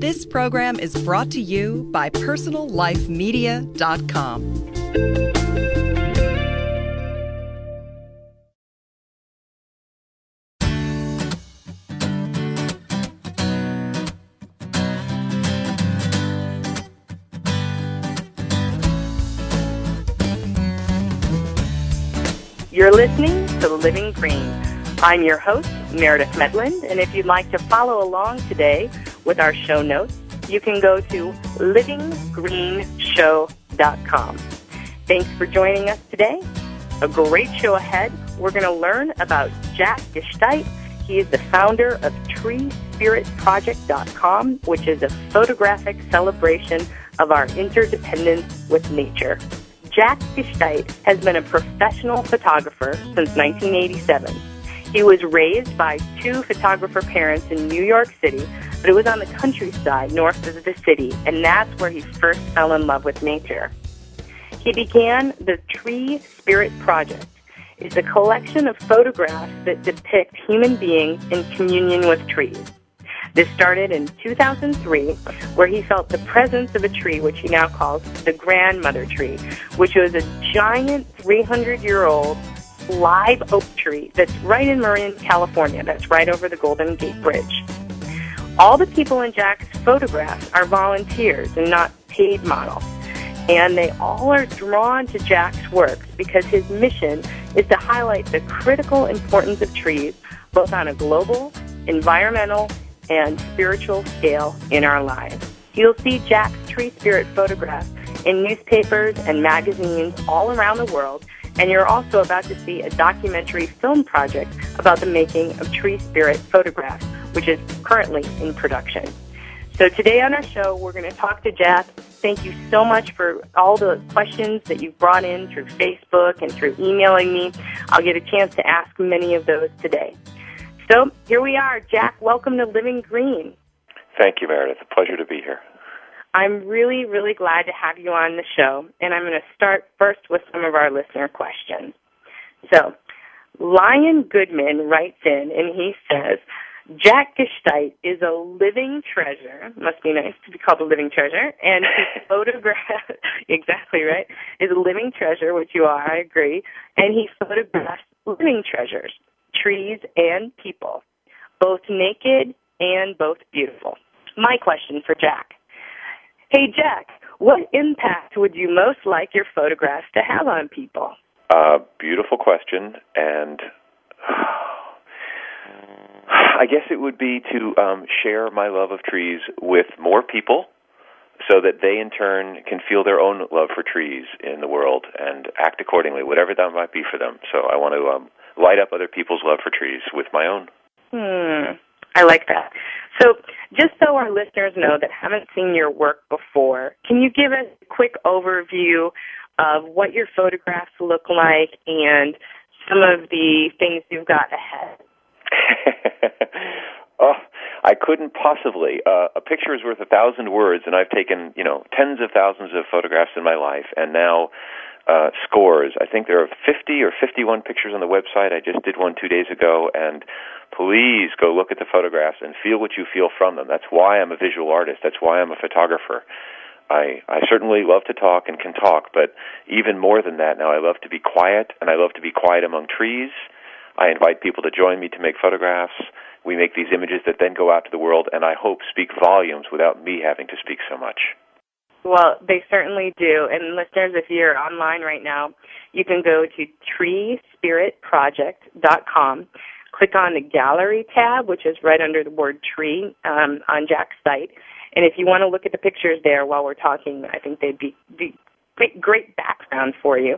This program is brought to you by PersonalLifeMedia.com. You're listening to The Living Green. I'm your host, Meredith Medland, and if you'd like to follow along today with our show notes, you can go to livinggreenshow.com. Thanks for joining us today. A great show ahead. We're going to learn about Jack Gescheidt. He is the founder of TreeSpiritProject.com, which is a photographic celebration of our interdependence with nature. Jack Gescheidt has been a professional photographer since 1987. He was raised by two photographer parents in New York City, but it was on the countryside north of the city, and that's where he first fell in love with nature. He began the Tree Spirit Project. It's a collection of photographs that depict human beings in communion with trees. This started in 2003, where he felt the presence of a tree, which he now calls the grandmother tree, which was a giant 300 year old live oak tree that's right in Marin, California. That's right over the Golden Gate Bridge. All the people in Jack's photographs are volunteers and not paid models. And they all are drawn to Jack's works because his mission is to highlight the critical importance of trees, both on a global, environmental, and spiritual scale in our lives. You'll see Jack's tree spirit photographs in newspapers and magazines all around the world, and you're also about to see a documentary film project about the making of tree spirit photographs, which is currently in production. So today on our show, we're going to talk to Jack. Thank you so much for all the questions that you've brought in through Facebook and through emailing me. I'll get a chance to ask many of those today. So here we are. Jack, welcome to Living Green. Thank you, Meredith. A pleasure to be here. I'm really, really glad to have you on the show, and I'm going to start first with some of our listener questions. So, Lion Goodman writes in, and he says, Jack Gescheidt is a living treasure. Must be nice to be called a living treasure. And his photograph, exactly right, is a living treasure, which you are, I agree. And he photographs living treasures trees, and people, both naked and both beautiful. My question for Jack. Hey, Jack, what impact would you most like your photographs to have on people? Uh, beautiful question, and I guess it would be to um, share my love of trees with more people so that they in turn can feel their own love for trees in the world and act accordingly, whatever that might be for them. So I want to um, light up other people's love for trees with my own. Hmm. I like that. So, just so our listeners know that haven't seen your work before, can you give us a quick overview of what your photographs look like and some of the things you've got ahead? oh, I couldn't possibly. Uh, a picture is worth a thousand words, and I've taken you know tens of thousands of photographs in my life, and now uh, scores. I think there are 50 or 51 pictures on the website. I just did one two days ago, and please go look at the photographs and feel what you feel from them. That's why I'm a visual artist. That's why I'm a photographer. I, I certainly love to talk and can talk, but even more than that now, I love to be quiet, and I love to be quiet among trees. I invite people to join me to make photographs. We make these images that then go out to the world, and I hope speak volumes without me having to speak so much. Well, they certainly do. And listeners, if you're online right now, you can go to treespiritproject.com, click on the gallery tab, which is right under the word tree um, on Jack's site. And if you want to look at the pictures there while we're talking, I think they'd be, be great, great background for you.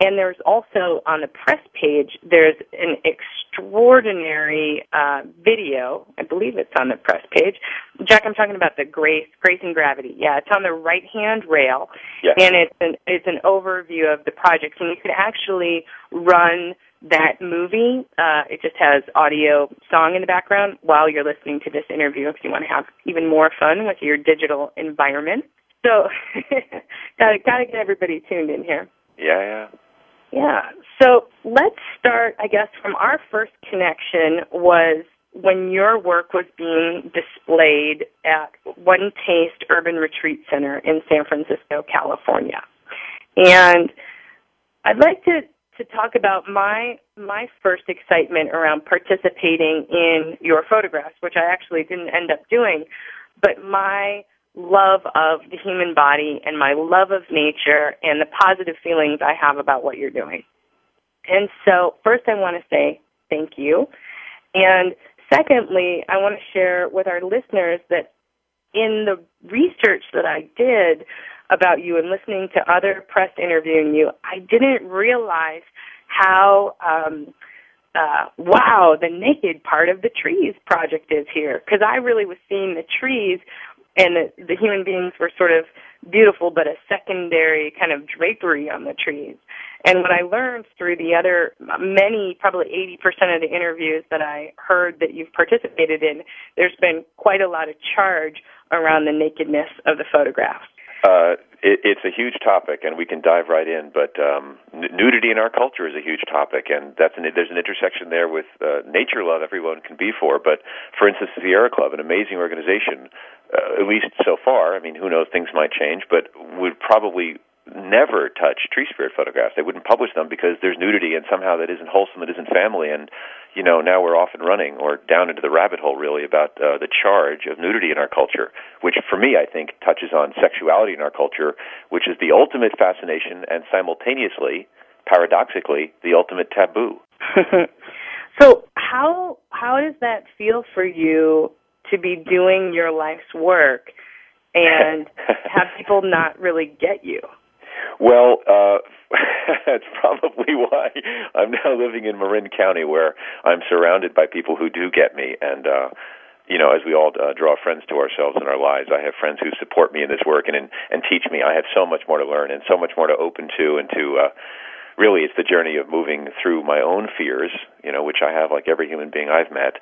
And there's also on the press page, there's an extraordinary uh, video. I believe it's on the press page. Jack, I'm talking about the Grace, Grace and Gravity. Yeah, it's on the right hand rail, yes. and it's an it's an overview of the project. And you can actually run that movie. Uh, it just has audio song in the background while you're listening to this interview. If you want to have even more fun with your digital environment. So, gotta gotta get everybody tuned in here. Yeah, yeah. Yeah. So let's start, I guess, from our first connection was when your work was being displayed at One Taste Urban Retreat Center in San Francisco, California. And I'd like to, to talk about my my first excitement around participating in your photographs, which I actually didn't end up doing, but my love of the human body and my love of nature and the positive feelings I have about what you're doing. And so, first, I want to say thank you. And secondly, I want to share with our listeners that in the research that I did about you and listening to other press interviewing you, I didn't realize how um, uh, wow the naked part of the trees project is here because I really was seeing the trees and the, the human beings were sort of beautiful but a secondary kind of drapery on the trees. And what I learned through the other many, probably 80% of the interviews that I heard that you've participated in, there's been quite a lot of charge around the nakedness of the photographs. Uh, it, it's a huge topic, and we can dive right in. But um, n- nudity in our culture is a huge topic, and that's an, there's an intersection there with uh, nature love everyone can be for. But for instance, the Sierra Club, an amazing organization, uh, at least so far. I mean, who knows? Things might change, but would probably never touch tree spirit photographs. They wouldn't publish them because there's nudity and somehow that isn't wholesome, it isn't family. And, you know, now we're off and running or down into the rabbit hole really about uh, the charge of nudity in our culture, which for me I think touches on sexuality in our culture, which is the ultimate fascination and simultaneously, paradoxically, the ultimate taboo. so how how does that feel for you to be doing your life's work and have people not really get you? Well, uh, that's probably why I'm now living in Marin County, where I'm surrounded by people who do get me, and uh, you know, as we all uh, draw friends to ourselves in our lives, I have friends who support me in this work and and, and teach me. I have so much more to learn and so much more to open to, and to uh, really, it's the journey of moving through my own fears, you know, which I have, like every human being I've met,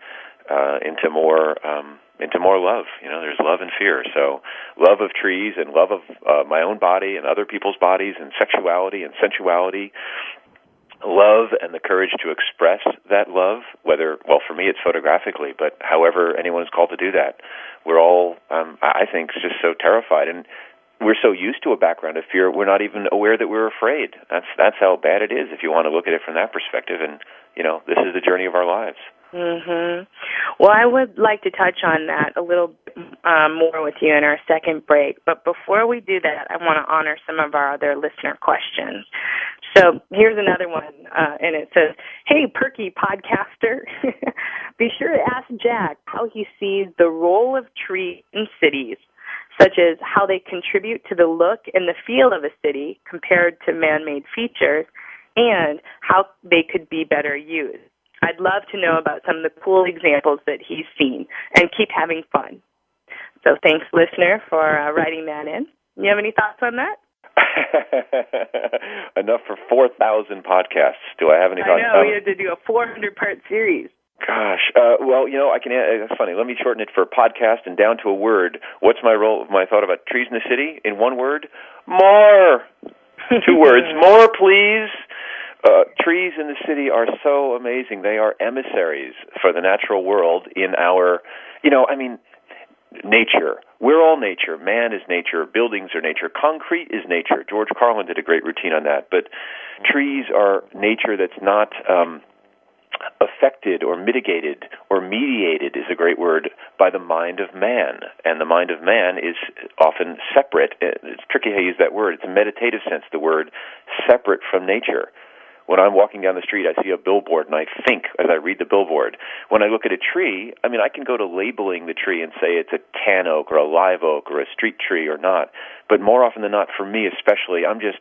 uh, into more. Um, into more love. You know, there's love and fear. So, love of trees and love of uh, my own body and other people's bodies and sexuality and sensuality. Love and the courage to express that love, whether, well, for me it's photographically, but however anyone is called to do that. We're all, um, I think, just so terrified. And we're so used to a background of fear, we're not even aware that we're afraid. That's, that's how bad it is if you want to look at it from that perspective. And, you know, this is the journey of our lives. Mhm. Well, I would like to touch on that a little um, more with you in our second break. But before we do that, I want to honor some of our other listener questions. So here's another one, uh, and it says, "Hey, perky podcaster, be sure to ask Jack how he sees the role of trees in cities." Such as how they contribute to the look and the feel of a city compared to man made features, and how they could be better used. I'd love to know about some of the cool examples that he's seen and keep having fun. So thanks, listener, for uh, writing that in. You have any thoughts on that? Enough for 4,000 podcasts. Do I have any thoughts? I know, we had to do a 400 part series. Gosh, uh, well, you know, I can. Uh, that's funny. Let me shorten it for podcast and down to a word. What's my role? My thought about trees in the city in one word: more. Two words: more, please. Uh, trees in the city are so amazing. They are emissaries for the natural world in our, you know, I mean, nature. We're all nature. Man is nature. Buildings are nature. Concrete is nature. George Carlin did a great routine on that. But trees are nature that's not um, affected or mitigated or mediated is a great word by the mind of man. And the mind of man is often separate. It's tricky how you use that word. It's a meditative sense, the word separate from nature. When I'm walking down the street, I see a billboard and I think as I read the billboard. When I look at a tree, I mean, I can go to labeling the tree and say it's a tan oak or a live oak or a street tree or not. But more often than not, for me especially, I'm just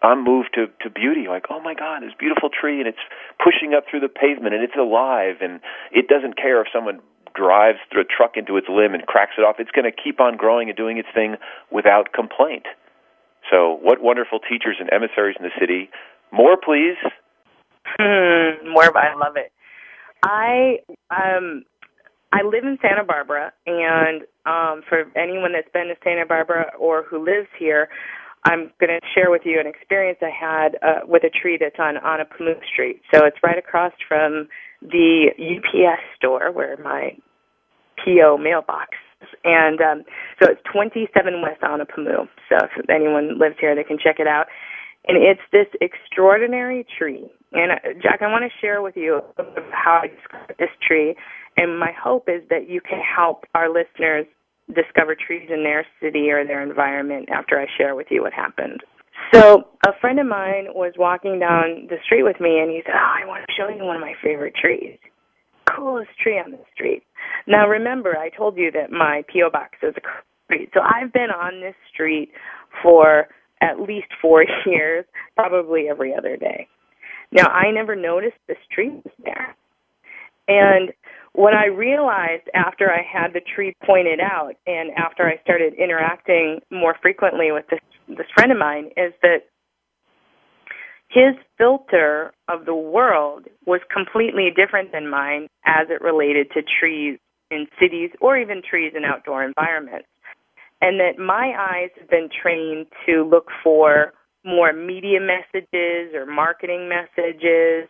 I'm moved to to beauty. Like, oh my God, this beautiful tree, and it's pushing up through the pavement, and it's alive, and it doesn't care if someone drives through a truck into its limb and cracks it off. It's going to keep on growing and doing its thing without complaint. So, what wonderful teachers and emissaries in the city more, please. Hmm, more, I love it. I um I live in Santa Barbara, and um, for anyone that's been to Santa Barbara or who lives here, I'm going to share with you an experience I had uh, with a tree that's on Anapamu Street. So it's right across from the UPS store where my PO mailbox is. And um, so it's 27 West Anapamu. So if anyone lives here, they can check it out. And it's this extraordinary tree. And uh, Jack, I want to share with you how I describe this tree. And my hope is that you can help our listeners discover trees in their city or their environment after I share with you what happened. So a friend of mine was walking down the street with me, and he said, "Oh, I want to show you one of my favorite trees. Coolest tree on the street." Now, remember, I told you that my PO box is a street, so I've been on this street for at least four years, probably every other day. Now, I never noticed this tree was there, and what I realized after I had the tree pointed out and after I started interacting more frequently with this this friend of mine is that his filter of the world was completely different than mine as it related to trees in cities or even trees in outdoor environments. And that my eyes have been trained to look for more media messages or marketing messages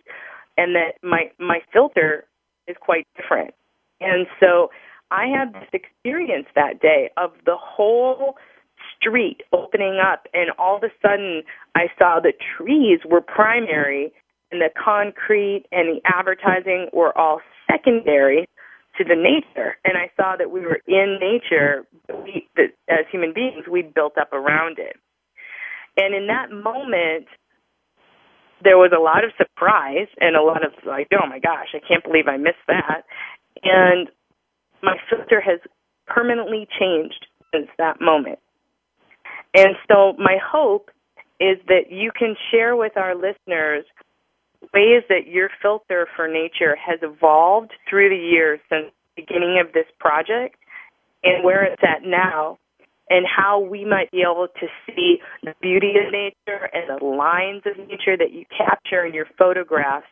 and that my my filter is quite different. And so I had this experience that day of the whole street opening up, and all of a sudden I saw the trees were primary and the concrete and the advertising were all secondary to the nature. And I saw that we were in nature, we, that as human beings, we built up around it. And in that moment, there was a lot of surprise and a lot of like, oh my gosh, I can't believe I missed that. And my filter has permanently changed since that moment. And so my hope is that you can share with our listeners ways that your filter for nature has evolved through the years since the beginning of this project and where it's at now and how we might be able to see the beauty of nature and the lines of nature that you capture in your photographs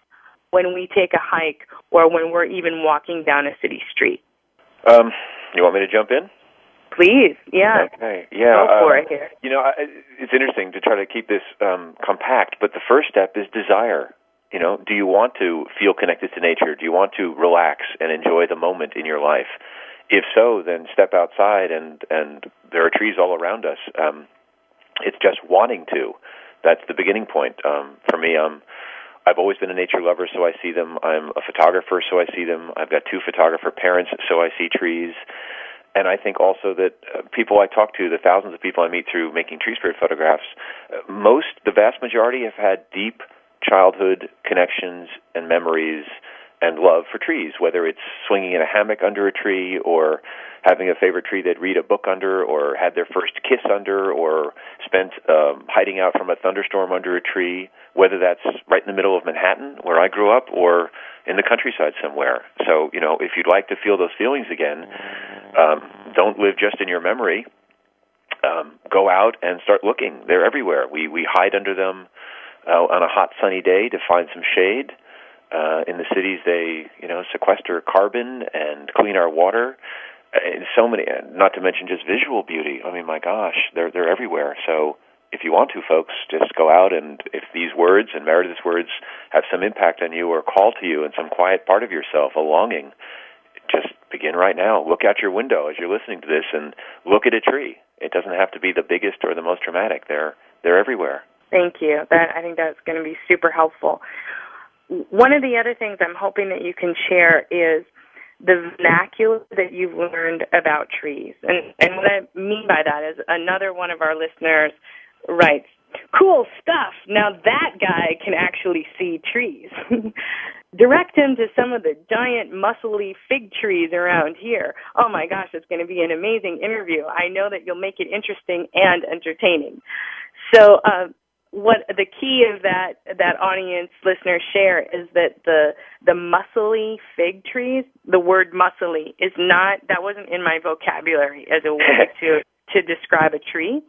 when we take a hike or when we're even walking down a city street. Um, you want me to jump in? Please, yeah. Okay, yeah. Go for um, it here. You know, I, it's interesting to try to keep this um, compact, but the first step is desire. You know, do you want to feel connected to nature? Do you want to relax and enjoy the moment in your life? If so, then step outside, and and there are trees all around us. Um, it's just wanting to. That's the beginning point. Um, for me, um, I've always been a nature lover, so I see them. I'm a photographer, so I see them. I've got two photographer parents, so I see trees. And I think also that uh, people I talk to, the thousands of people I meet through making tree spirit photographs, uh, most, the vast majority have had deep childhood connections and memories and love for trees, whether it's swinging in a hammock under a tree or having a favorite tree they'd read a book under or had their first kiss under or spent um, hiding out from a thunderstorm under a tree, whether that's right in the middle of Manhattan where I grew up or in the countryside somewhere. So, you know, if you'd like to feel those feelings again, um, don't live just in your memory. Um, go out and start looking. They're everywhere. We we hide under them uh, on a hot sunny day to find some shade. Uh, in the cities, they you know sequester carbon and clean our water. And so many, not to mention just visual beauty. I mean, my gosh, they're they're everywhere. So if you want to, folks, just go out and if these words and Meredith's words have some impact on you or call to you in some quiet part of yourself, a longing, just begin right now. Look out your window as you're listening to this and look at a tree. It doesn't have to be the biggest or the most dramatic. They're they're everywhere. Thank you. That I think that's going to be super helpful. One of the other things I'm hoping that you can share is the vernacular that you've learned about trees. And and what I mean by that is another one of our listeners writes, Cool stuff. Now that guy can actually see trees. Direct him to some of the giant muscly fig trees around here. Oh my gosh, it's going to be an amazing interview. I know that you'll make it interesting and entertaining. So, uh, what the key of that that audience listener share is that the the muscly fig trees, the word muscly is not that wasn't in my vocabulary as a way to to describe a tree.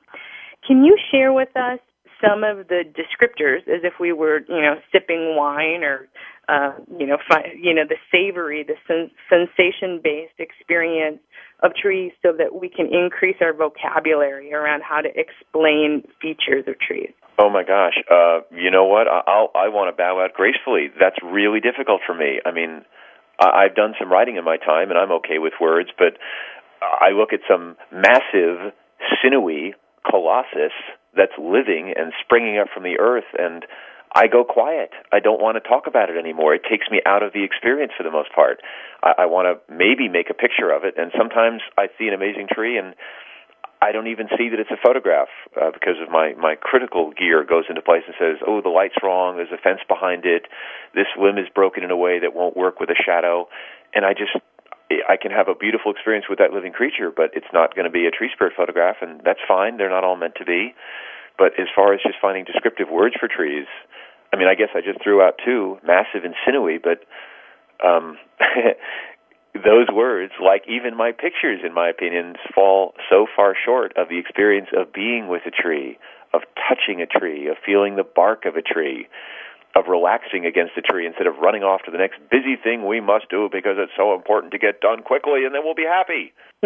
Can you share with us some of the descriptors as if we were, you know, sipping wine or uh, you know, fi- you know, the savory, the sen- sensation-based experience of trees, so that we can increase our vocabulary around how to explain features of trees. Oh my gosh! Uh, you know what? I- I'll I want to bow out gracefully. That's really difficult for me. I mean, I- I've done some writing in my time, and I'm okay with words, but I look at some massive, sinewy colossus that's living and springing up from the earth, and I go quiet. I don't want to talk about it anymore. It takes me out of the experience for the most part. I, I want to maybe make a picture of it, and sometimes I see an amazing tree and I don't even see that it's a photograph uh, because of my my critical gear goes into place and says, "Oh, the light's wrong. There's a fence behind it. This limb is broken in a way that won't work with a shadow." And I just I can have a beautiful experience with that living creature, but it's not going to be a tree spirit photograph, and that's fine. They're not all meant to be. But as far as just finding descriptive words for trees, I mean, I guess I just threw out two, massive and sinewy, but um, those words, like even my pictures, in my opinion, fall so far short of the experience of being with a tree, of touching a tree, of feeling the bark of a tree, of relaxing against a tree instead of running off to the next busy thing we must do because it's so important to get done quickly and then we'll be happy.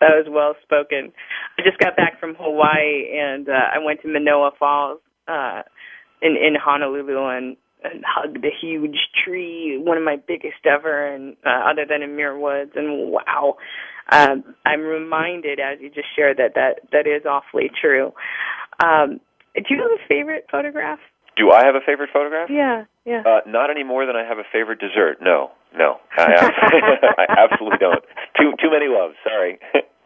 that was well spoken. I just got back from Hawaii and uh, I went to Manoa Falls uh, in in Honolulu and and hugged a huge tree, one of my biggest ever, and uh, other than in Muir Woods. And wow, um, I'm reminded as you just shared that that that is awfully true. Um, do you have a favorite photograph? Do I have a favorite photograph? Yeah, yeah. Uh, not any more than I have a favorite dessert. No, no, I, I absolutely don't. Too too many loves. Sorry.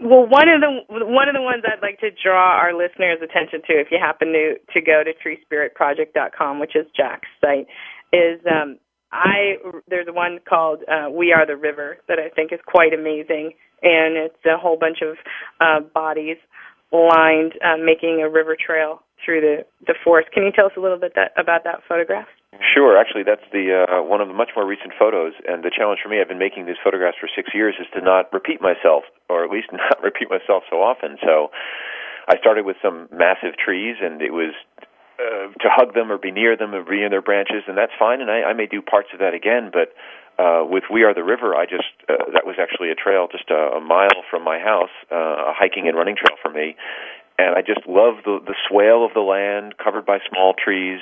well, one of the one of the ones I'd like to draw our listeners' attention to, if you happen to to go to treespiritproject.com, which is Jack's site, is um, I there's one called uh, "We Are the River" that I think is quite amazing, and it's a whole bunch of uh, bodies lined, uh, making a river trail through the the forest. Can you tell us a little bit that, about that photograph? Sure. Actually, that's the uh, one of the much more recent photos. And the challenge for me, I've been making these photographs for six years, is to not repeat myself, or at least not repeat myself so often. So, I started with some massive trees, and it was uh, to hug them or be near them or be in their branches, and that's fine. And I, I may do parts of that again, but uh, with We Are the River, I just uh, that was actually a trail just a, a mile from my house, uh, a hiking and running trail for me, and I just love the the swale of the land covered by small trees,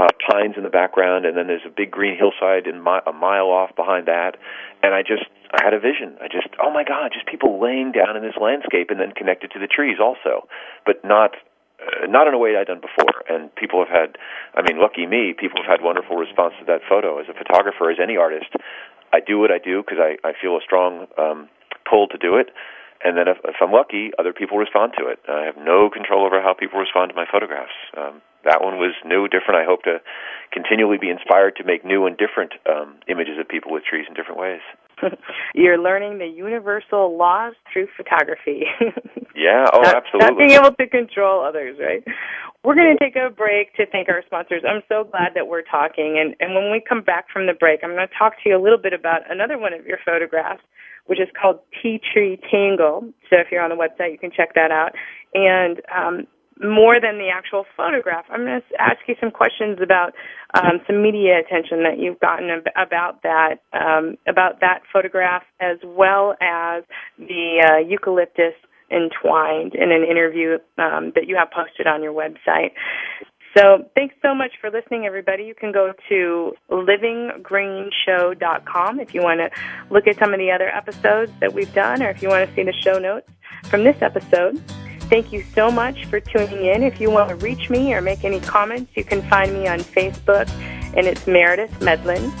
uh, pines in the background, and then there's a big green hillside in mi- a mile off behind that, and I just I had a vision. I just oh my god, just people laying down in this landscape and then connected to the trees also, but not uh, not in a way I'd done before. And people have had, I mean, lucky me, people have had wonderful response to that photo. As a photographer, as any artist, I do what I do because I, I feel a strong um, pull to do it and then if, if I'm lucky, other people respond to it. I have no control over how people respond to my photographs. Um, that one was new, different. I hope to continually be inspired to make new and different um, images of people with trees in different ways. You're learning the universal laws through photography. yeah, oh, not, absolutely. Not being able to control others, right? We're going to take a break to thank our sponsors. I'm so glad that we're talking. And, and when we come back from the break, I'm going to talk to you a little bit about another one of your photographs which is called Tea Tree Tangle. So if you're on the website, you can check that out. And um, more than the actual photograph, I'm going to ask you some questions about um, some media attention that you've gotten ab- about that um, about that photograph, as well as the uh, eucalyptus entwined in an interview um, that you have posted on your website. So thanks so much for listening, everybody. You can go to livinggreenshow.com if you want to look at some of the other episodes that we've done or if you want to see the show notes from this episode. Thank you so much for tuning in. If you want to reach me or make any comments, you can find me on Facebook, and it's Meredith Medland.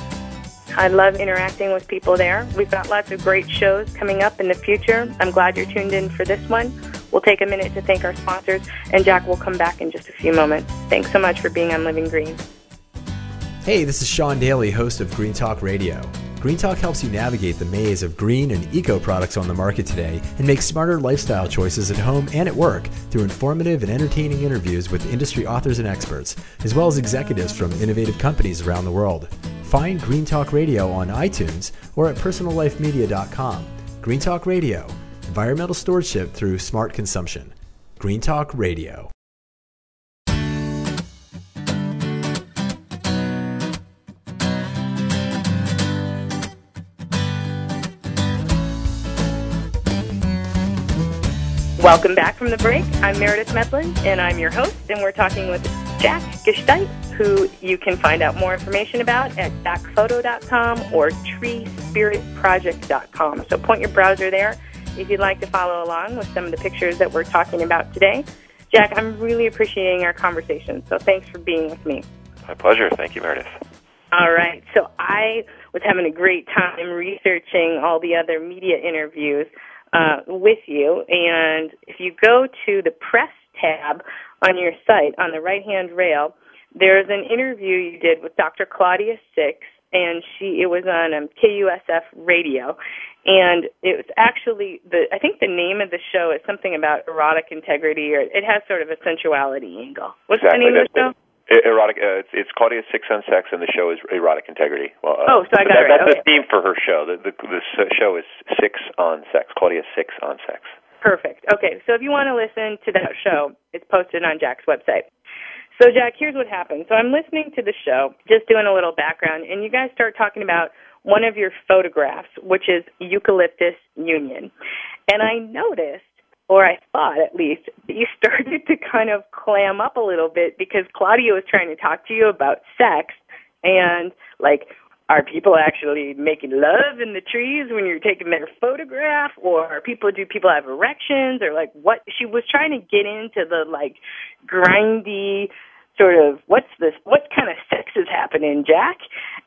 I love interacting with people there. We've got lots of great shows coming up in the future. I'm glad you're tuned in for this one. We'll take a minute to thank our sponsors, and Jack will come back in just a few moments. Thanks so much for being on Living Green. Hey, this is Sean Daly, host of Green Talk Radio. Green Talk helps you navigate the maze of green and eco products on the market today and make smarter lifestyle choices at home and at work through informative and entertaining interviews with industry authors and experts, as well as executives from innovative companies around the world. Find Green Talk Radio on iTunes or at personallifemedia.com. Green Talk Radio, environmental stewardship through smart consumption. Green Talk Radio. Welcome back from the break. I'm Meredith Medland, and I'm your host, and we're talking with Jack Gescheidt, who you can find out more information about at jackphoto.com or treespiritproject.com. So point your browser there if you'd like to follow along with some of the pictures that we're talking about today. Jack, I'm really appreciating our conversation, so thanks for being with me. My pleasure. Thank you, Meredith. All right. So I was having a great time researching all the other media interviews uh, with you. And if you go to the press tab on your site on the right hand rail, there's an interview you did with Dr. Claudia Six, and she it was on um, KUSF radio, and it was actually the I think the name of the show is something about erotic integrity, or it has sort of a sensuality angle. What's exactly. the name of the show? Erotic. Uh, it's, it's Claudia Six on Sex, and the show is Erotic Integrity. Well, uh, oh, so I got that, it right. That's okay. the theme for her show. The, the, the show is Six on Sex. Claudia Six on Sex. Perfect. Okay, so if you want to listen to that show, it's posted on Jack's website. So, Jack, here's what happened. So, I'm listening to the show, just doing a little background, and you guys start talking about one of your photographs, which is Eucalyptus Union. And I noticed or I thought at least, that you started to kind of clam up a little bit because Claudia was trying to talk to you about sex and like are people actually making love in the trees when you're taking their photograph? Or are people do people have erections? Or like what? She was trying to get into the like grindy sort of what's this what kind of sex is happening jack?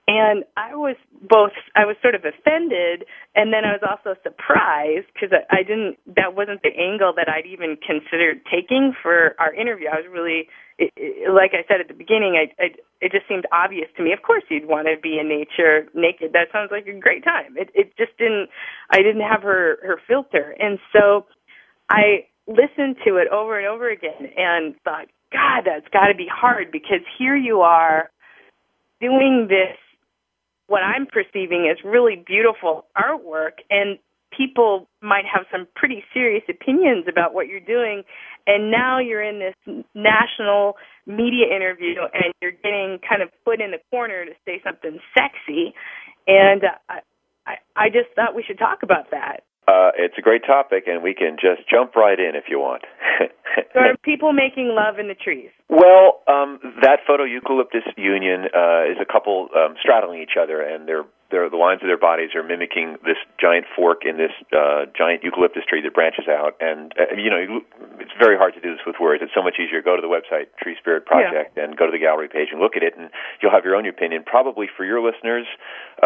And i was both i was sort of offended and then i was also surprised because I, I didn't that wasn't the angle that i'd even considered taking for our interview. I was really it, it, like i said at the beginning i, I it just seemed obvious to me. Of course you'd want to be in nature naked. That sounds like a great time. It it just didn't i didn't have her her filter. And so i listened to it over and over again and thought God, that's got to be hard because here you are doing this, what I'm perceiving as really beautiful artwork, and people might have some pretty serious opinions about what you're doing. And now you're in this national media interview and you're getting kind of put in the corner to say something sexy. And uh, I, I just thought we should talk about that. Uh, it's a great topic, and we can just jump right in if you want. so are people making love in the trees? Well, um, that photo eucalyptus union uh, is a couple um, straddling each other, and they're, they're, the lines of their bodies are mimicking this giant fork in this uh, giant eucalyptus tree that branches out. And uh, you know, it's very hard to do this with words. It's so much easier. Go to the website Tree Spirit Project yeah. and go to the gallery page and look at it, and you'll have your own opinion. Probably for your listeners,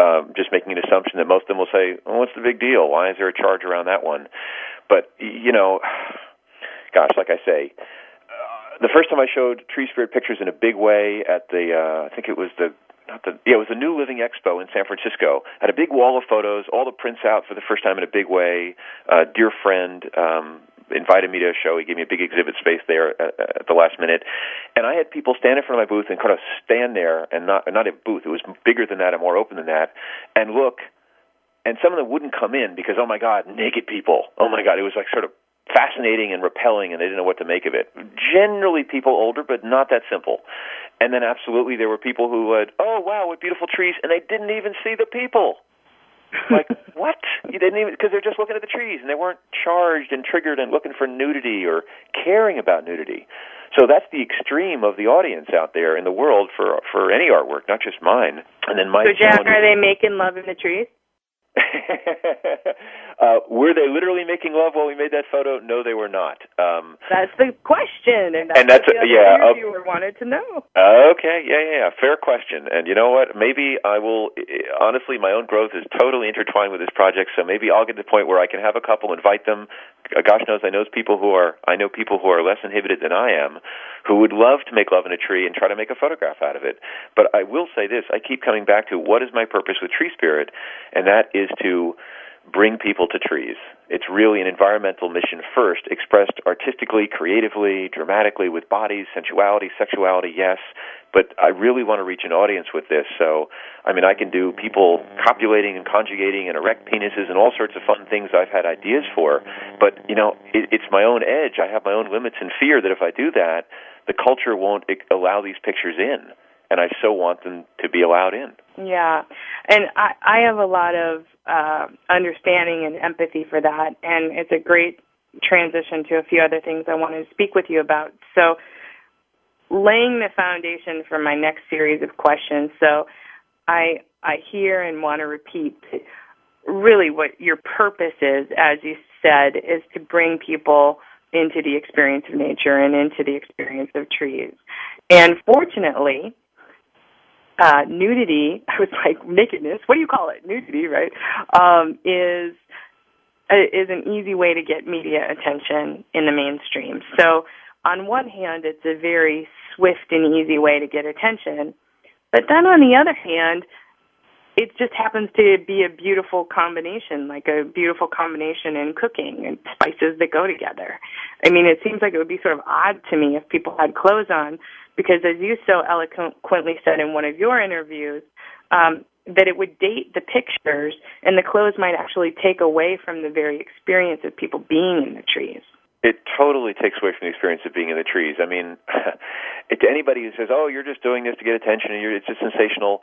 um, just making an assumption that most of them will say, oh, "What's the big deal? Why is there a charge around that one?" But you know, gosh, like I say the first time I showed tree spirit pictures in a big way at the uh, I think it was the not the yeah it was the New Living Expo in San Francisco. Had a big wall of photos, all the prints out for the first time in a big way. Uh, dear friend um, invited me to a show. He gave me a big exhibit space there at, at the last minute, and I had people stand in front of my booth and kind of stand there and not not a booth. It was bigger than that and more open than that, and look. And some of them wouldn't come in because oh my god, naked people. Oh my god, it was like sort of fascinating and repelling and they didn't know what to make of it. Generally people older, but not that simple. And then absolutely there were people who would, oh wow, what beautiful trees, and they didn't even see the people. like what? You didn't even because they're just looking at the trees and they weren't charged and triggered and looking for nudity or caring about nudity. So that's the extreme of the audience out there in the world for for any artwork, not just mine. And then my So Jack, are they making love in the trees? uh, were they literally making love while we made that photo? No, they were not. Um, that's the question, and that's, and that's what the yeah. interviewer uh, wanted to know. Okay, yeah, yeah, yeah, fair question. And you know what? Maybe I will. Honestly, my own growth is totally intertwined with this project, so maybe I'll get to the point where I can have a couple, invite them. Uh, gosh knows, I know people who are. I know people who are less inhibited than I am, who would love to make love in a tree and try to make a photograph out of it. But I will say this: I keep coming back to what is my purpose with Tree Spirit, and that is to bring people to trees. It's really an environmental mission first, expressed artistically, creatively, dramatically, with bodies, sensuality, sexuality, yes. But I really want to reach an audience with this. So, I mean, I can do people copulating and conjugating and erect penises and all sorts of fun things I've had ideas for. But, you know, it, it's my own edge. I have my own limits and fear that if I do that, the culture won't allow these pictures in. And I so want them to be allowed in. Yeah, and I I have a lot of uh, understanding and empathy for that, and it's a great transition to a few other things I wanted to speak with you about. So, laying the foundation for my next series of questions. So, I I hear and want to repeat really what your purpose is, as you said, is to bring people into the experience of nature and into the experience of trees. And fortunately, uh, nudity, I was like nakedness. What do you call it? Nudity, right? Um, is uh, is an easy way to get media attention in the mainstream. So on one hand, it's a very swift and easy way to get attention, but then on the other hand, it just happens to be a beautiful combination, like a beautiful combination in cooking and spices that go together. I mean, it seems like it would be sort of odd to me if people had clothes on, because as you so eloquently said in one of your interviews, um, that it would date the pictures and the clothes might actually take away from the very experience of people being in the trees. It totally takes away from the experience of being in the trees. I mean, to anybody who says, "Oh, you're just doing this to get attention," and you're, it's just sensational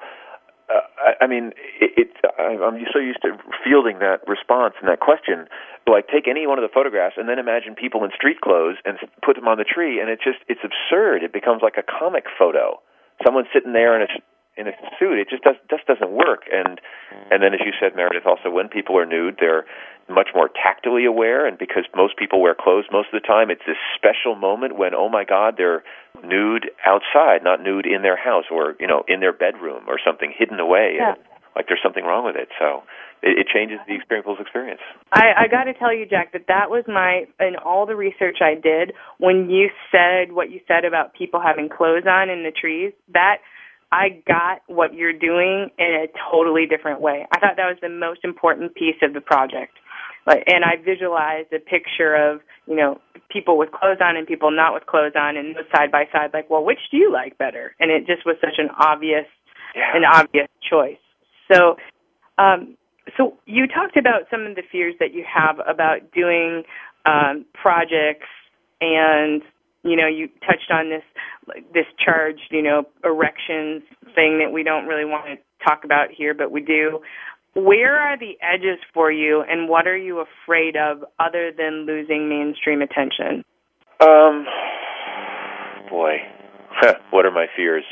uh, I, I mean, it, it, I'm so used to fielding that response and that question. But like, take any one of the photographs and then imagine people in street clothes and put them on the tree, and it's just it's absurd. It becomes like a comic photo. Someone sitting there in a in a suit. It just does just doesn't work. And and then, as you said, Meredith, also when people are nude, they're much more tactily aware. And because most people wear clothes most of the time, it's this special moment when, oh my God, they're nude outside, not nude in their house or you know in their bedroom or something hidden away. Yeah. like there's something wrong with it. So it, it changes the people's experience. I, I got to tell you, Jack, that that was my in all the research I did when you said what you said about people having clothes on in the trees. That I got what you're doing in a totally different way. I thought that was the most important piece of the project. Like, and I visualized a picture of, you know, people with clothes on and people not with clothes on and side by side like, well, which do you like better? And it just was such an obvious yeah. an obvious choice. So um so you talked about some of the fears that you have about doing um projects and you know, you touched on this this charged, you know, erections thing that we don't really want to talk about here, but we do. Where are the edges for you, and what are you afraid of other than losing mainstream attention? Um, boy, what are my fears?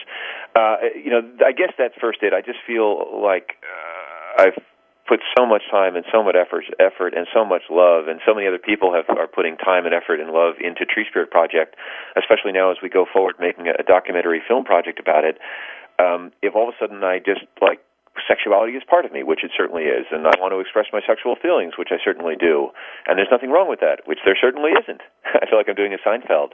Uh, you know, I guess that's first it. I just feel like uh, I've put so much time and so much effort, effort and so much love, and so many other people have are putting time and effort and love into Tree Spirit Project, especially now as we go forward making a, a documentary film project about it. Um, if all of a sudden I just like sexuality is part of me, which it certainly is, and I want to express my sexual feelings, which I certainly do, and there's nothing wrong with that, which there certainly isn't. I feel like I'm doing a Seinfeld.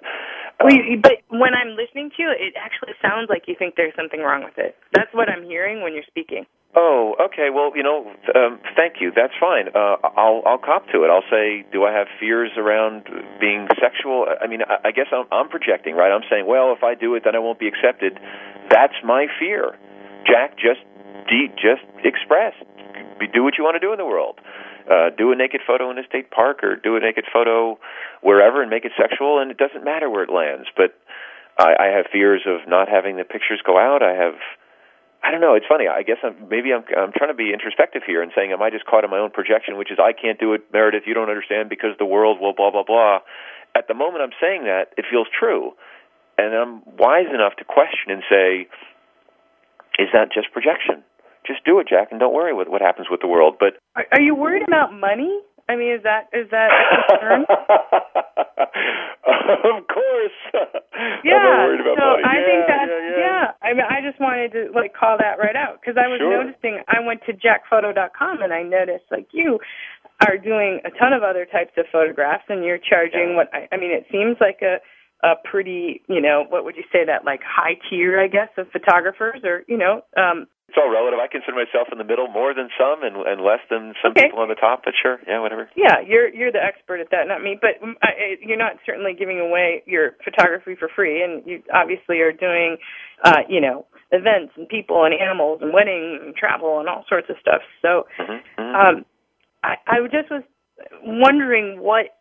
Um, well, but when I'm listening to you, it actually sounds like you think there's something wrong with it. That's what I'm hearing when you're speaking. Oh, okay. Well, you know, um, thank you. That's fine. Uh, I'll I'll cop to it. I'll say, do I have fears around being sexual? I mean, I, I guess I'm, I'm projecting, right? I'm saying, well, if I do it, then I won't be accepted. That's my fear. Jack, just de- just express. Do what you want to do in the world. Uh, do a naked photo in a state park, or do a naked photo wherever, and make it sexual. And it doesn't matter where it lands. But I, I have fears of not having the pictures go out. I have I don't know. It's funny. I guess I'm, maybe I'm, I'm trying to be introspective here and saying, am I just caught in my own projection, which is I can't do it, Meredith. You don't understand because the world will blah blah blah. At the moment I'm saying that, it feels true, and I'm wise enough to question and say, is that just projection? Just do it, Jack, and don't worry what what happens with the world. But are, are you worried about money? I mean, is that is that a concern? of course. Yeah. so money. I yeah, think that yeah, yeah. yeah. I mean, I just wanted to like call that right out because I was Sure. noticing. I went to jackphoto.com and I noticed like you are doing a ton of other types of photographs and you're charging what I, I mean. It seems like a a pretty you know what would you say that like high tier I guess of photographers or you know um It's all relative. I consider myself in the middle more than some, and and less than some Okay. people on the top. But sure, yeah, whatever. Yeah, you're you're the expert at that, not me. But um, I, you're not certainly giving away your photography for free, and you obviously are doing, uh, you know, events and people and animals and weddings and travel and all sorts of stuff. So, hmm um, I, I just was wondering what,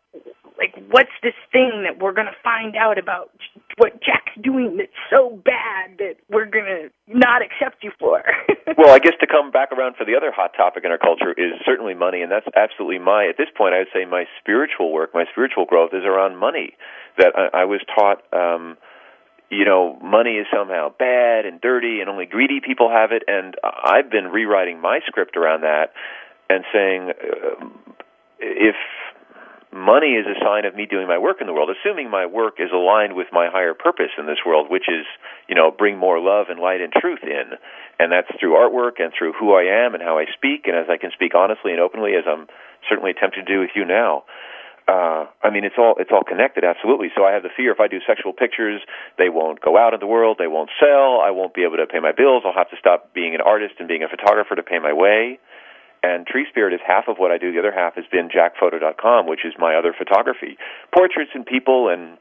like, what's this thing that we're going to find out about what Jack's doing that's so bad that we're gonna not accept you for. well, I guess to come back around for the other hot topic in our culture is certainly money, and that's absolutely my. At this point, I would say my spiritual work, my spiritual growth is around money. That I, I was taught. um you know, money is somehow bad and dirty and only greedy people have it. And I've been rewriting my script around that and saying, uh, if money is a sign of me doing my work in the world, assuming my work is aligned with my higher purpose in this world, which is, you know, bring more love and light and truth in. And that's through artwork and through who I am and how I speak and as I can speak honestly and openly as I'm certainly attempting to do with you now. Uh, I mean, it's all it's all connected, absolutely. So I have the fear if I do sexual pictures, they won't go out in the world, they won't sell, I won't be able to pay my bills, I'll have to stop being an artist and being a photographer to pay my way. And Tree Spirit is half of what I do. The other half has been jackphoto.com, which is my other photography. Portraits and people and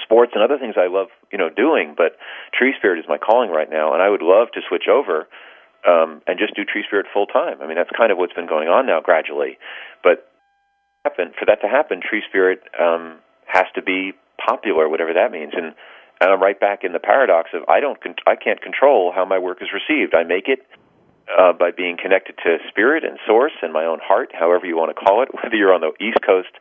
sports and other things I love, you know, doing, but Tree Spirit is my calling right now, and I would love to switch over um, and just do Tree Spirit full time. I mean, that's kind of what's been going on now gradually. But happen for that to happen, Tree Spirit um, has to be popular, whatever that means. And and I'm right back in the paradox of I don't con- I can't control how my work is received. I make it uh, by being connected to spirit and source and my own heart, however you want to call it, whether you're on the East Coast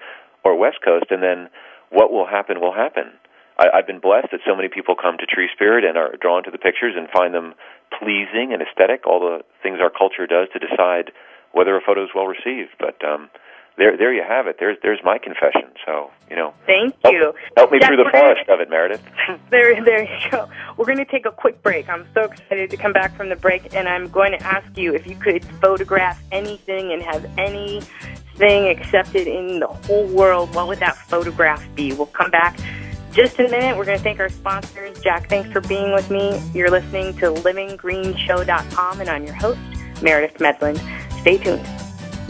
or West Coast, and then what will happen will happen. I, I've been blessed that so many people come to Tree Spirit and are drawn to the pictures and find them pleasing and aesthetic, all the things our culture does to decide whether a photo is well received. But um, there, there you have it. There's, there's my confession. So, you know, thank you. Help me Jack, through the gonna- forest of it, Meredith. There, there you go. We're going to take a quick break. I'm so excited to come back from the break, and I'm going to ask you if you could photograph anything and have anything accepted in the whole world. What would that photograph be? We'll come back just in a minute. We're going to thank our sponsors. Jack, thanks for being with me. You're listening to LivingGreenShow.com, and I'm your host, Meredith Medland. Stay tuned.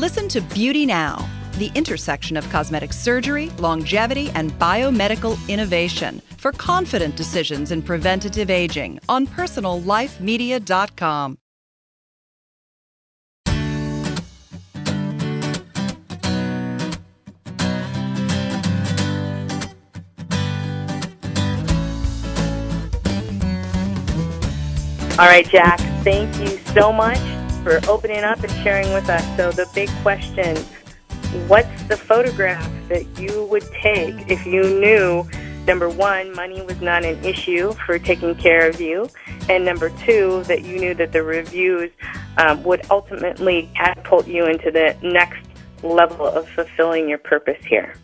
Listen to Beauty Now, the intersection of cosmetic surgery, longevity, and biomedical innovation for confident decisions in preventative aging on personallifemedia.com. All right, Jack, thank you so much for opening up and sharing with us. So, the big question what's the photograph that you would take if you knew, number one, money was not an issue for taking care of you, and number two, that you knew that the reviews um, would ultimately catapult you into the next level of fulfilling your purpose here?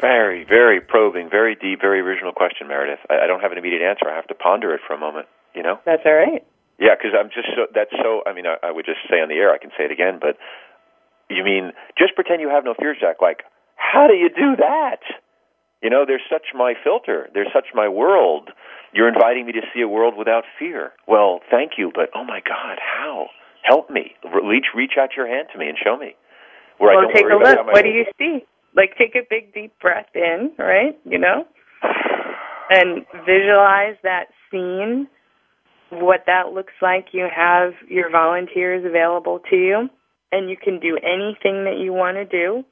Very, very probing, very deep, very original question, Meredith. I, I don't have an immediate answer. I have to ponder it for a moment. You know? That's all right. Yeah, because I'm just so that's so. I mean, I, I would just say on the air. I can say it again, but you mean just pretend you have no fears, Jack? Like, how do you do that? You know, there's such my filter. There's such my world. You're inviting me to see a world without fear. Well, thank you, but oh my God, how? Help me. Reach, reach out your hand to me and show me. Where I well, don't take worry a look. What do you see? Like, take a big, deep breath in, right? You know? And visualize that scene, what that looks like. You have your volunteers available to you, and you can do anything that you want to do.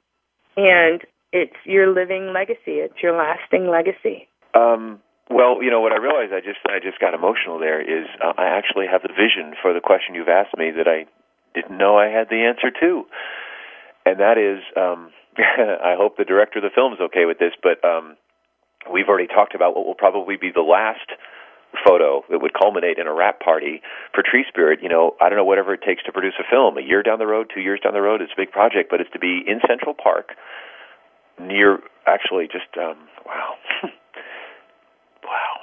And it's your living legacy, it's your lasting legacy. Um, well, you know what I realized I just I just got emotional there is uh, I actually have the vision for the question you've asked me that I didn't know I had the answer to. And that is um I hope the director of the film is okay with this, but um we've already talked about what will probably be the last photo that would culminate in a wrap party for Tree Spirit. You know, I don't know whatever it takes to produce a film. A year down the road, two years down the road, it's a big project, but it's to be in Central Park, near actually just um, wow, wow,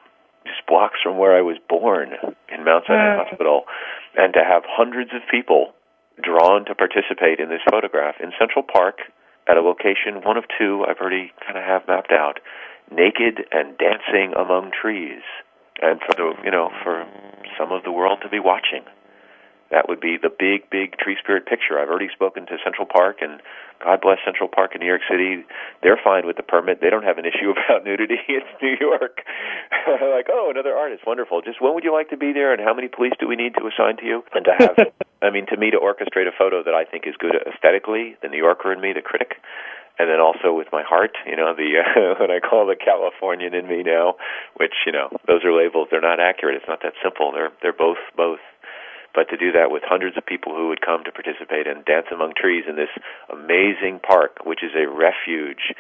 just blocks from where I was born in Mount Sinai Mm. Hospital, and to have hundreds of people drawn to participate in this photograph in Central Park at a location, one of two I've already kind of have mapped out, naked and dancing among trees, and for the you know for some of the world to be watching. That would be the big, big tree spirit picture. I've already spoken to Central Park, and God bless Central Park in New York City. They're fine with the permit. They don't have an issue about nudity. It's New York. like, oh, another artist, wonderful. Just when would you like to be there, and how many police do we need to assign to you? And to have, I mean, to me, to orchestrate a photo that I think is good aesthetically, the New Yorker in me, the critic, and then also with my heart, you know, the uh, what I call the Californian in me now, which you know, those are labels. They're not accurate. It's not that simple. They're they're both both. But to do that with hundreds of people who would come to participate and dance among trees in this amazing park, which is a refuge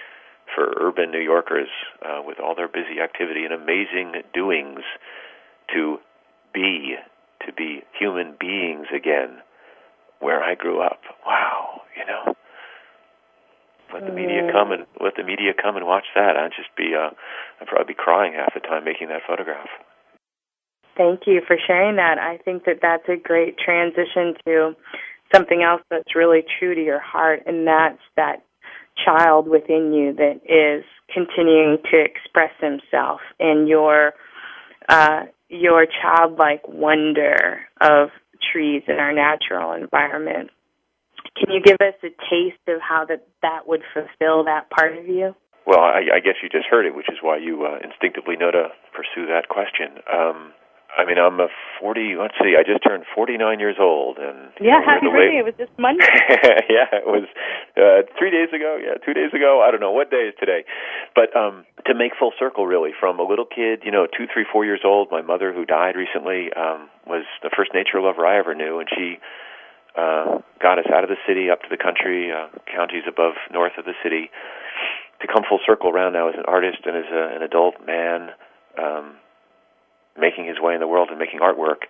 for urban New Yorkers uh, with all their busy activity and amazing doings, to be to be human beings again, where I grew up. Wow, you know let the media come and let the media come and watch that. I'd just be uh I'd probably be crying half the time making that photograph. Thank you for sharing that. I think that that's a great transition to something else that's really true to your heart and that's that child within you that is continuing to express himself and your uh your childlike wonder of trees in our natural environment can you give us a taste of how that that would fulfill that part of you? Well, I, I guess you just heard it, which is why you uh, instinctively know to pursue that question. Um, I mean, I'm a 40. Let's see, I just turned 49 years old, and yeah, happy birthday! It was just Monday. yeah, it was uh, three days ago. Yeah, two days ago. I don't know what day is today, but um, to make full circle, really, from a little kid, you know, two, three, four years old. My mother, who died recently, um, was the first nature lover I ever knew, and she uh, got us out of the city up to the country, uh, counties above north of the city, to come full circle around now as an artist and as a, an adult man, um, making his way in the world and making artwork,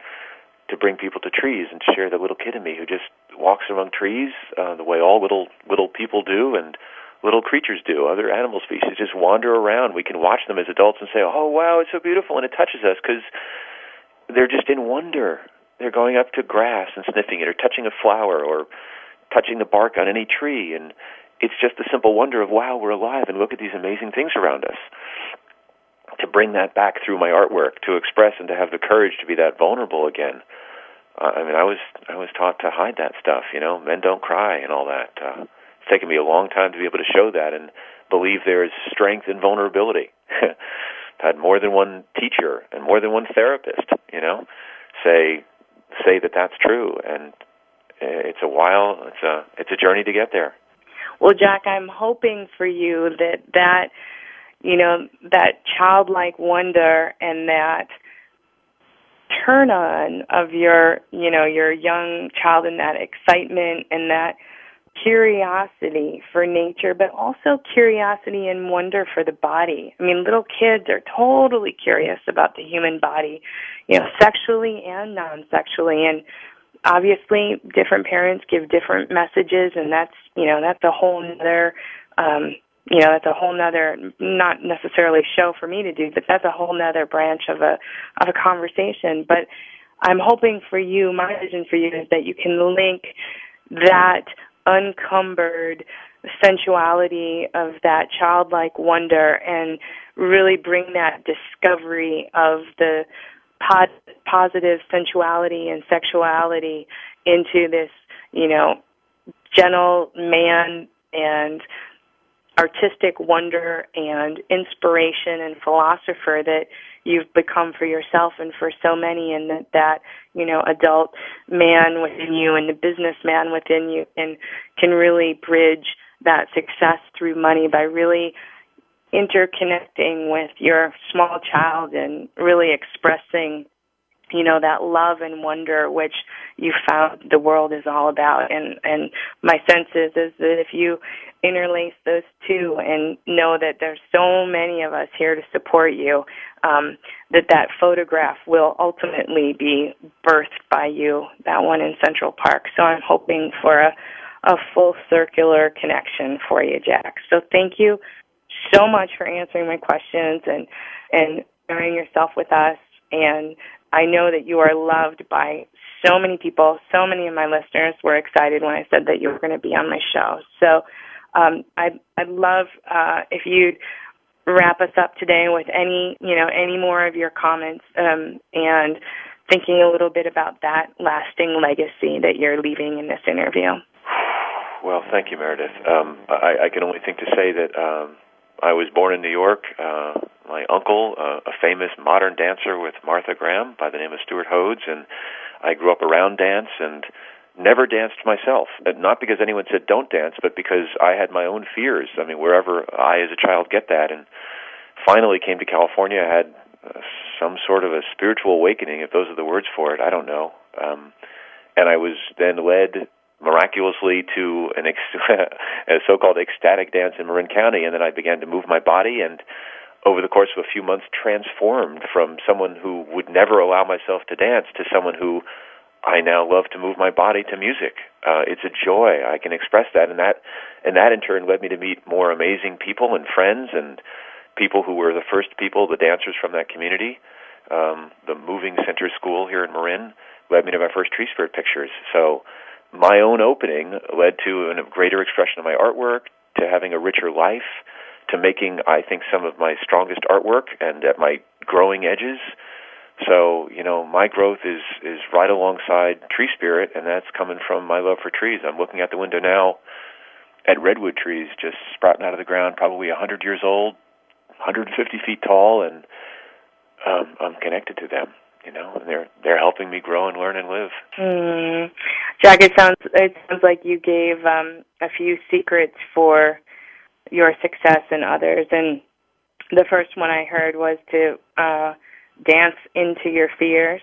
to bring people to trees and share the little kid in me who just walks among trees uh, the way all little little people do and little creatures do, other animal species just wander around. We can watch them as adults and say, "Oh wow, it's so beautiful," and it touches us because they're just in wonder they're going up to grass and sniffing it, or touching a flower, or touching the bark on any tree, and it's just the simple wonder of wow, we're alive, and look at these amazing things around us. To bring that back through my artwork, to express and to have the courage to be that vulnerable again. Uh, I mean, I was I was taught to hide that stuff, you know, men don't cry and all that. Uh, it's taken me a long time to be able to show that and believe there is strength in vulnerability. I've had more than one teacher and more than one therapist, you know, say say that that's true, and eh, it's a while. It's a it's a journey to get there. Well, Jack, I'm hoping for you that that you know that childlike wonder and that turn on of your you know your young child and that excitement and that curiosity for nature, but also curiosity and wonder for the body. I mean, little kids are totally curious about the human body, you know, sexually and non-sexually. And obviously, different parents give different messages, and that's, you know, that's a whole other, um, you know, that's a whole nother, not necessarily show for me to do, but that's a whole nother branch of a, of a conversation. But I'm hoping for you, my vision for you is that you can link that uncumbered sensuality of that childlike wonder and really bring that discovery of the pod- positive sensuality and sexuality into this, you know, gentle man and artistic wonder and inspiration and philosopher that you've become for yourself and for so many and that that you know adult man within you and the businessman within you and can really bridge that success through money by really interconnecting with your small child and really expressing you know that love and wonder which you found the world is all about. And and my sense is is that if you interlace those two and know that there's so many of us here to support you um that that photograph will ultimately be birthed by you that one in central park. So i'm hoping for a a full circular connection for you jack. So thank you so much for answering my questions and and sharing yourself with us. And I know that you are loved by so many people. So many of my listeners were excited when I said that you were going to be on my show. So um, I'd, I'd love uh, if you'd wrap us up today with any, you know, any more of your comments um, and thinking a little bit about that lasting legacy that you're leaving in this interview. Well, thank you, Meredith. Um, I, I can only think to say that um, I was born in New York. Uh, my uncle, uh, a famous modern dancer with Martha Graham by the name of Stuart Hodes, and I grew up around dance and never danced myself. Not because anyone said don't dance, but because I had my own fears. I mean, wherever I as a child get that, and finally came to California, I had uh, some sort of a spiritual awakening, if those are the words for it. I don't know. Um, and I was then led miraculously to an ex- a so-called ecstatic dance in Marin County, and then I began to move my body and over the course of a few months transformed from someone who would never allow myself to dance to someone who I now love to move my body to music. Uh, it's a joy. I can express that, and that, and that in turn led me to meet more amazing people and friends and people who were the first people, the dancers from that community. Um, the Moving Center School here in Marin led me to my first Tree Spirit pictures. So my own opening led to a greater expression of my artwork, to having a richer life, to making, I think, some of my strongest artwork and at my growing edges. So, you know, my growth is is right alongside tree spirit, and that's coming from my love for trees. I'm looking out the window now at redwood trees just sprouting out of the ground, probably a 100 years old, 150 feet tall, and um, I'm connected to them. You know, they're they're helping me grow and learn and live. Mm. Jack, it sounds it sounds like you gave um, a few secrets for your success and others. And the first one I heard was to uh, dance into your fears.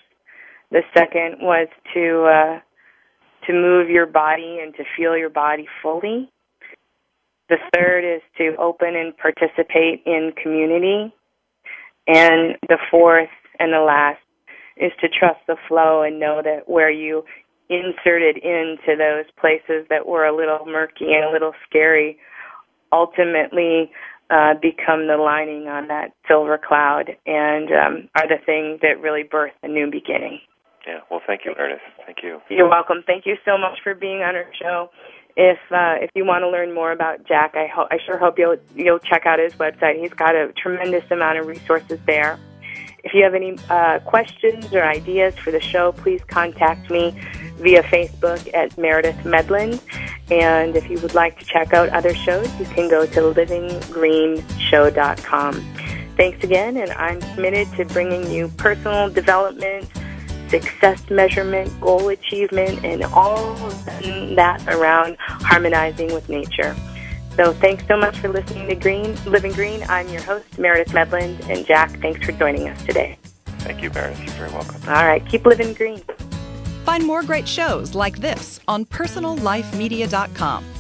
The second was to uh, to move your body and to feel your body fully. The third is to open and participate in community. And the fourth and the last is to trust the flow and know that where you inserted into those places that were a little murky and a little scary ultimately uh, become the lining on that silver cloud and um, are the thing that really birth a new beginning. Yeah, well, thank you, Ernest. Thank you. You're welcome. Thank you so much for being on our show. If uh, if you want to learn more about Jack, I ho- I sure hope you'll you'll check out his website. He's got a tremendous amount of resources there. If you have any uh, questions or ideas for the show, please contact me via Facebook at Meredith Medland. And if you would like to check out other shows, you can go to livinggreenshow.com. Thanks again, and I'm committed to bringing you personal development, success measurement, goal achievement, and all that around harmonizing with nature. So thanks so much for listening to Green Living Green. I'm your host, Meredith Medland, and Jack, thanks for joining us today. Thank you, Meredith. You're very welcome. All right, keep living green. Find more great shows like this on personallifemedia.com.